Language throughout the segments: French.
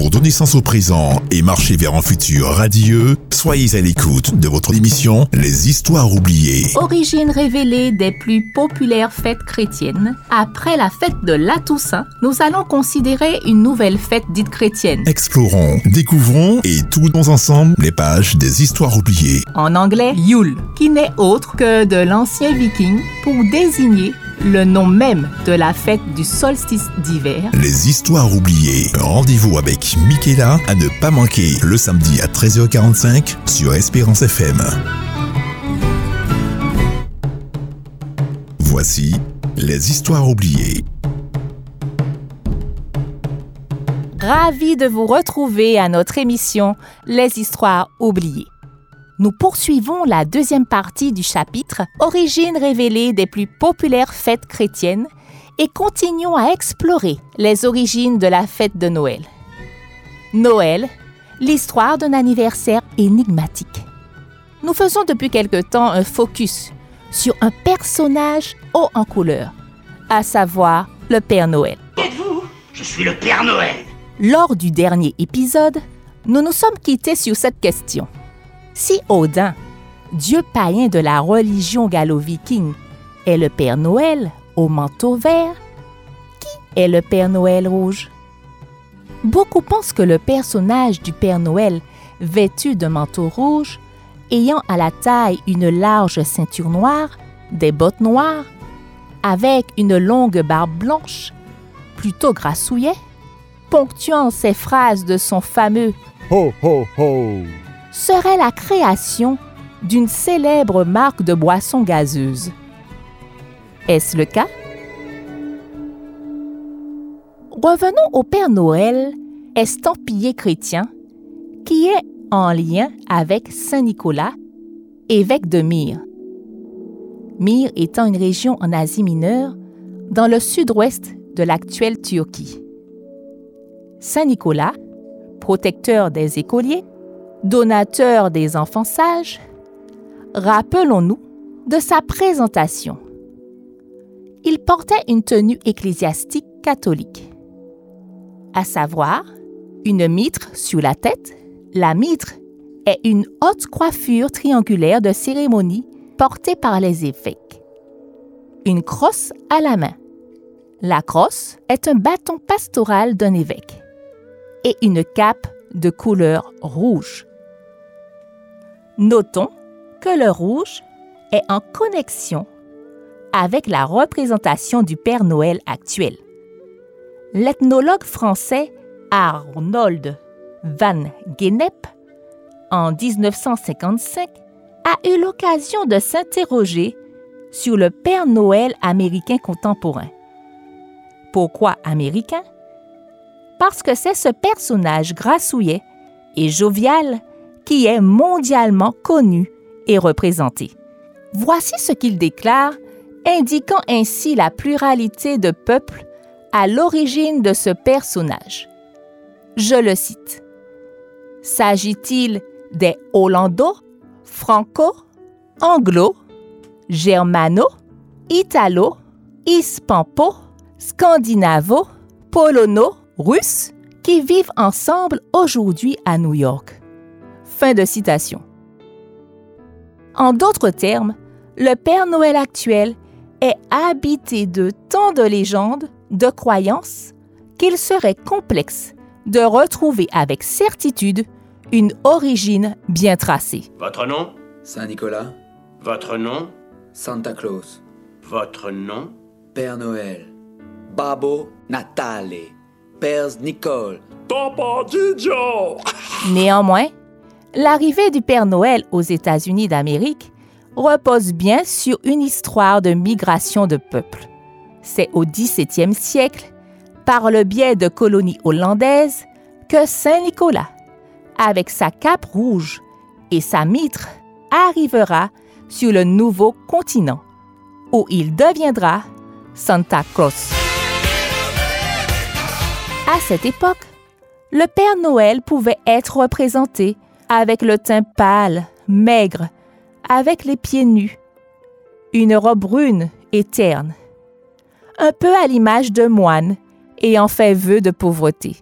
Pour donner sens au présent et marcher vers un futur radieux, soyez à l'écoute de votre émission Les Histoires oubliées. Origine révélée des plus populaires fêtes chrétiennes. Après la fête de la Toussaint, nous allons considérer une nouvelle fête dite chrétienne. Explorons, découvrons et tournons ensemble les pages des Histoires oubliées. En anglais, Yule, qui n'est autre que de l'ancien viking pour désigner le nom même de la fête du solstice d'hiver. Les Histoires oubliées. Rendez-vous avec Michaela à ne pas manquer le samedi à 13h45 sur Espérance FM. Voici les Histoires oubliées. Ravi de vous retrouver à notre émission Les Histoires oubliées. Nous poursuivons la deuxième partie du chapitre Origine révélée des plus populaires fêtes chrétiennes et continuons à explorer les origines de la fête de Noël. Noël, l'histoire d'un anniversaire énigmatique. Nous faisons depuis quelque temps un focus sur un personnage haut en couleur, à savoir le Père Noël. Êtes-vous? Je suis le Père Noël. Lors du dernier épisode, nous nous sommes quittés sur cette question. Si Odin, dieu païen de la religion gallo-viking, est le Père Noël au manteau vert, qui est le Père Noël rouge? Beaucoup pensent que le personnage du Père Noël, vêtu de manteau rouge, ayant à la taille une large ceinture noire, des bottes noires, avec une longue barbe blanche, plutôt grassouillet, ponctuant ses phrases de son fameux Ho ho ho serait la création d'une célèbre marque de boissons gazeuses. Est-ce le cas? Revenons au Père Noël, estampillé chrétien, qui est en lien avec Saint Nicolas, évêque de Myre. Myre étant une région en Asie mineure, dans le sud-ouest de l'actuelle Turquie. Saint Nicolas, protecteur des écoliers, donateur des enfants sages, rappelons-nous de sa présentation. Il portait une tenue ecclésiastique catholique, à savoir une mitre sur la tête. La mitre est une haute coiffure triangulaire de cérémonie portée par les évêques. Une crosse à la main. La crosse est un bâton pastoral d'un évêque et une cape de couleur rouge. Notons que le rouge est en connexion avec la représentation du Père Noël actuel. L'ethnologue français Arnold van Gennep, en 1955, a eu l'occasion de s'interroger sur le Père Noël américain contemporain. Pourquoi américain? Parce que c'est ce personnage grassouillet et jovial qui est mondialement connu et représenté. Voici ce qu'il déclare, indiquant ainsi la pluralité de peuples à l'origine de ce personnage. Je le cite. S'agit-il des Hollando, Franco, Anglo, Germano, Italo, Hispampo, Scandinavo, Polono, Russes qui vivent ensemble aujourd'hui à New York? Fin de citation. En d'autres termes, le Père Noël actuel est habité de tant de légendes, de croyances, qu'il serait complexe de retrouver avec certitude une origine bien tracée. Votre nom? Saint Nicolas, Votre nom? Santa Claus, Votre nom? Père Noël, Babo Natale, Père Nicole. Néanmoins, l'arrivée du Père Noël aux États-Unis d'Amérique repose bien sur une histoire de migration de peuples. C'est au XVIIe siècle, par le biais de colonies hollandaises, que Saint Nicolas, avec sa cape rouge et sa mitre, arrivera sur le nouveau continent, où il deviendra Santa Claus. À cette époque, le Père Noël pouvait être représenté avec le teint pâle, maigre, avec les pieds nus, une robe brune et terne, un peu à l'image d'un moine ayant fait vœu de pauvreté.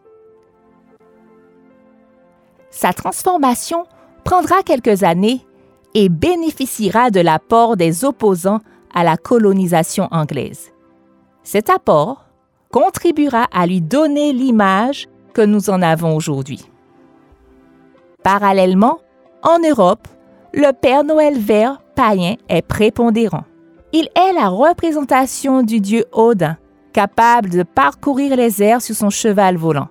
Sa transformation prendra quelques années et bénéficiera de l'apport des opposants à la colonisation anglaise. Cet apport contribuera à lui donner l'image que nous en avons aujourd'hui. Parallèlement, en Europe, le Père Noël vert païen est prépondérant. Il est la représentation du dieu Odin, capable de parcourir les airs sur son cheval volant.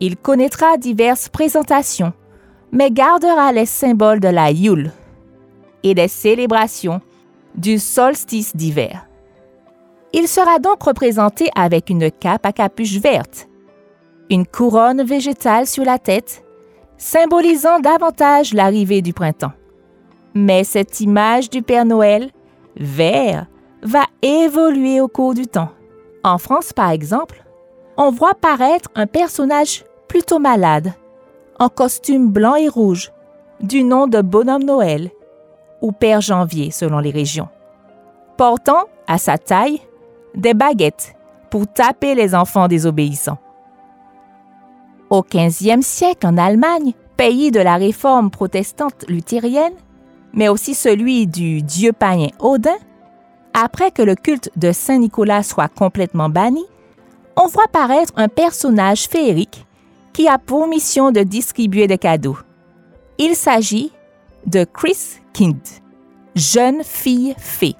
Il connaîtra diverses présentations, mais gardera les symboles de la Yule et des célébrations du solstice d'hiver. Il sera donc représenté avec une cape à capuche verte, une couronne végétale sur la tête, symbolisant davantage l'arrivée du printemps. Mais cette image du Père Noël, vert, va évoluer au cours du temps. En France, par exemple, on voit paraître un personnage plutôt malade, en costume blanc et rouge, du nom de Bonhomme Noël, ou Père Janvier selon les régions, portant à sa taille des baguettes pour taper les enfants désobéissants. Au 15e siècle, en Allemagne, pays de la réforme protestante luthérienne, mais aussi celui du dieu païen Odin, après que le culte de Saint Nicolas soit complètement banni, on voit paraître un personnage féerique qui a pour mission de distribuer des cadeaux. Il s'agit de Chris Kind, jeune fille fée.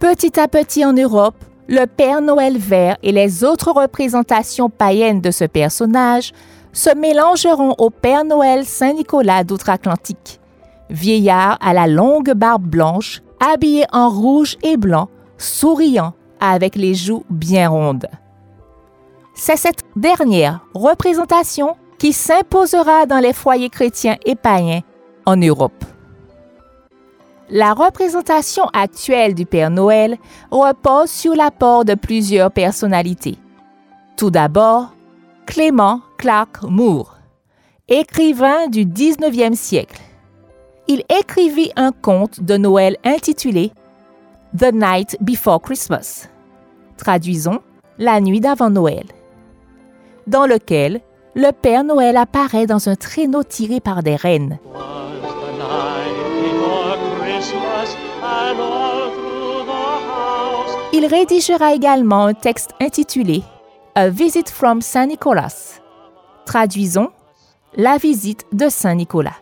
Petit à petit en Europe, le Père Noël vert et les autres représentations païennes de ce personnage se mélangeront au Père Noël Saint-Nicolas d'outre-Atlantique, vieillard à la longue barbe blanche, habillé en rouge et blanc, souriant, avec les joues bien rondes. C'est cette dernière représentation qui s'imposera dans les foyers chrétiens et païens en Europe. La représentation actuelle du Père Noël repose sur l'apport de plusieurs personnalités. Tout d'abord, Clément Clark Moore, écrivain du 19e siècle. Il écrivit un conte de Noël intitulé The Night Before Christmas, traduisons La nuit d'avant Noël, dans lequel le Père Noël apparaît dans un traîneau tiré par des rennes. Il rédigera également un texte intitulé A Visit from Saint Nicholas. Traduisons La visite de Saint Nicolas.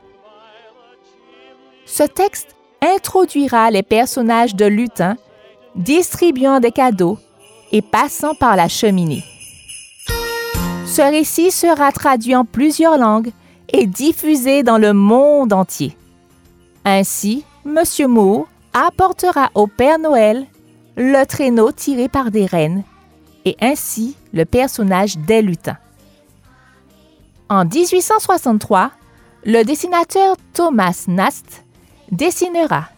Ce texte introduira les personnages de lutin distribuant des cadeaux et passant par la cheminée. Ce récit sera traduit en plusieurs langues et diffusé dans le monde entier. Ainsi, M. Moore apportera au Père Noël le traîneau tiré par des rennes et ainsi le personnage des lutins. En 1863, le dessinateur Thomas Nast dessinera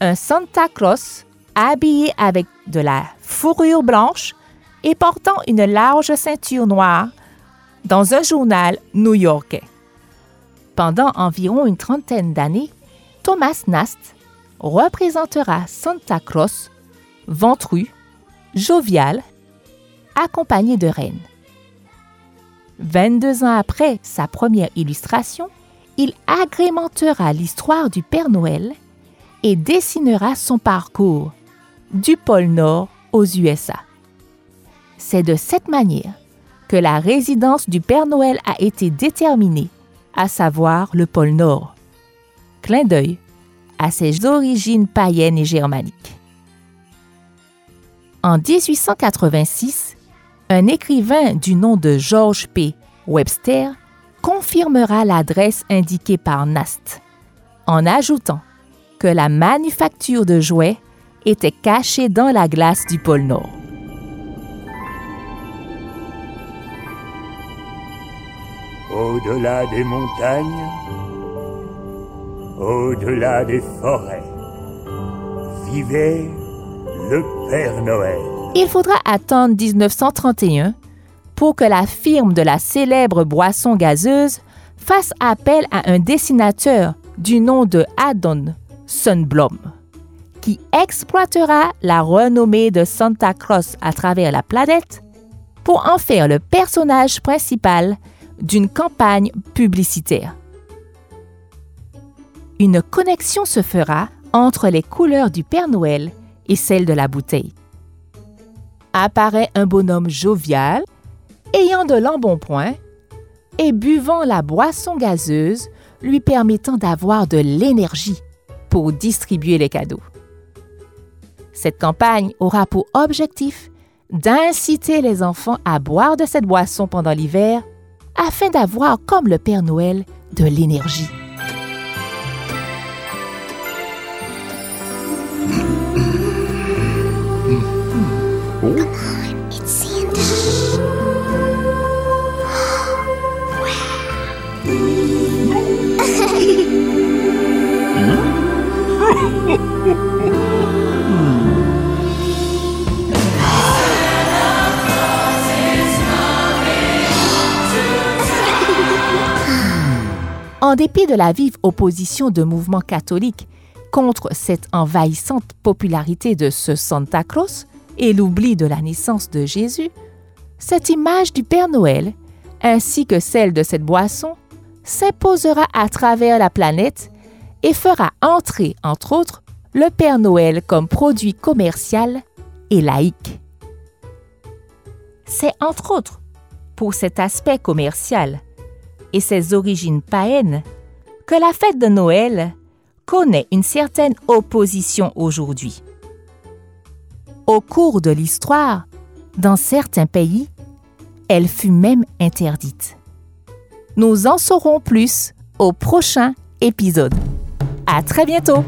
un Santa Claus habillé avec de la fourrure blanche et portant une large ceinture noire dans un journal new-yorkais. Pendant environ une trentaine d'années, Thomas Nast représentera Santa Claus ventru, jovial, accompagné de reines. 22 ans après sa première illustration, il agrémentera l'histoire du Père Noël et dessinera son parcours du pôle Nord aux USA. C'est de cette manière que la résidence du Père Noël a été déterminée, à savoir le pôle Nord. Clin d'œil à ses origines païennes et germaniques. En 1886, un écrivain du nom de George P. Webster confirmera l'adresse indiquée par Nast, en ajoutant que la manufacture de jouets était cachée dans la glace du pôle Nord. Au-delà des montagnes, au-delà des forêts, vivait le Père Noël. Il faudra attendre 1931 pour que la firme de la célèbre boisson gazeuse fasse appel à un dessinateur du nom de Adon Sunblom, qui exploitera la renommée de Santa Claus à travers la planète pour en faire le personnage principal d'une campagne publicitaire. Une connexion se fera entre les couleurs du Père Noël et celles de la bouteille. Apparaît un bonhomme jovial, ayant de l'embonpoint et buvant la boisson gazeuse lui permettant d'avoir de l'énergie pour distribuer les cadeaux. Cette campagne aura pour objectif d'inciter les enfants à boire de cette boisson pendant l'hiver afin d'avoir, comme le Père Noël, de l'énergie. En dépit de la vive opposition de mouvements catholiques contre cette envahissante popularité de ce Santa Claus et l'oubli de la naissance de Jésus, cette image du Père Noël, ainsi que celle de cette boisson, s'imposera à travers la planète et fera entrer, entre autres, le Père Noël comme produit commercial et laïque. C'est entre autres pour cet aspect commercial et ses origines païennes que la fête de Noël connaît une certaine opposition aujourd'hui. Au cours de l'histoire, dans certains pays, elle fut même interdite. Nous en saurons plus au prochain épisode. À très bientôt!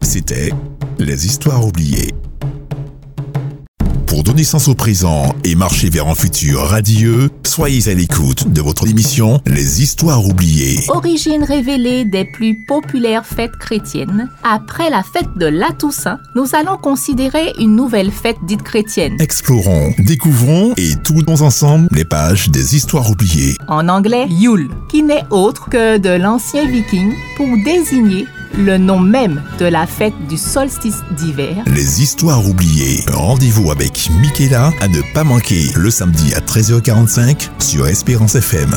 C'était Les Histoires oubliées. Pour donner sens au présent et marcher vers un futur radieux, soyez à l'écoute de votre émission Les Histoires oubliées. Origine révélée des plus populaires fêtes chrétiennes, après la fête de la Toussaint, nous allons considérer une nouvelle fête dite chrétienne. Explorons, découvrons et tournons ensemble les pages des Histoires oubliées. En anglais, Yule, qui n'est autre que de l'ancien viking pour désigner le nom même de la fête du solstice d'hiver. Les Histoires oubliées. Rendez-vous avec Michaela à ne pas manquer le samedi à 13h45 sur Espérance FM.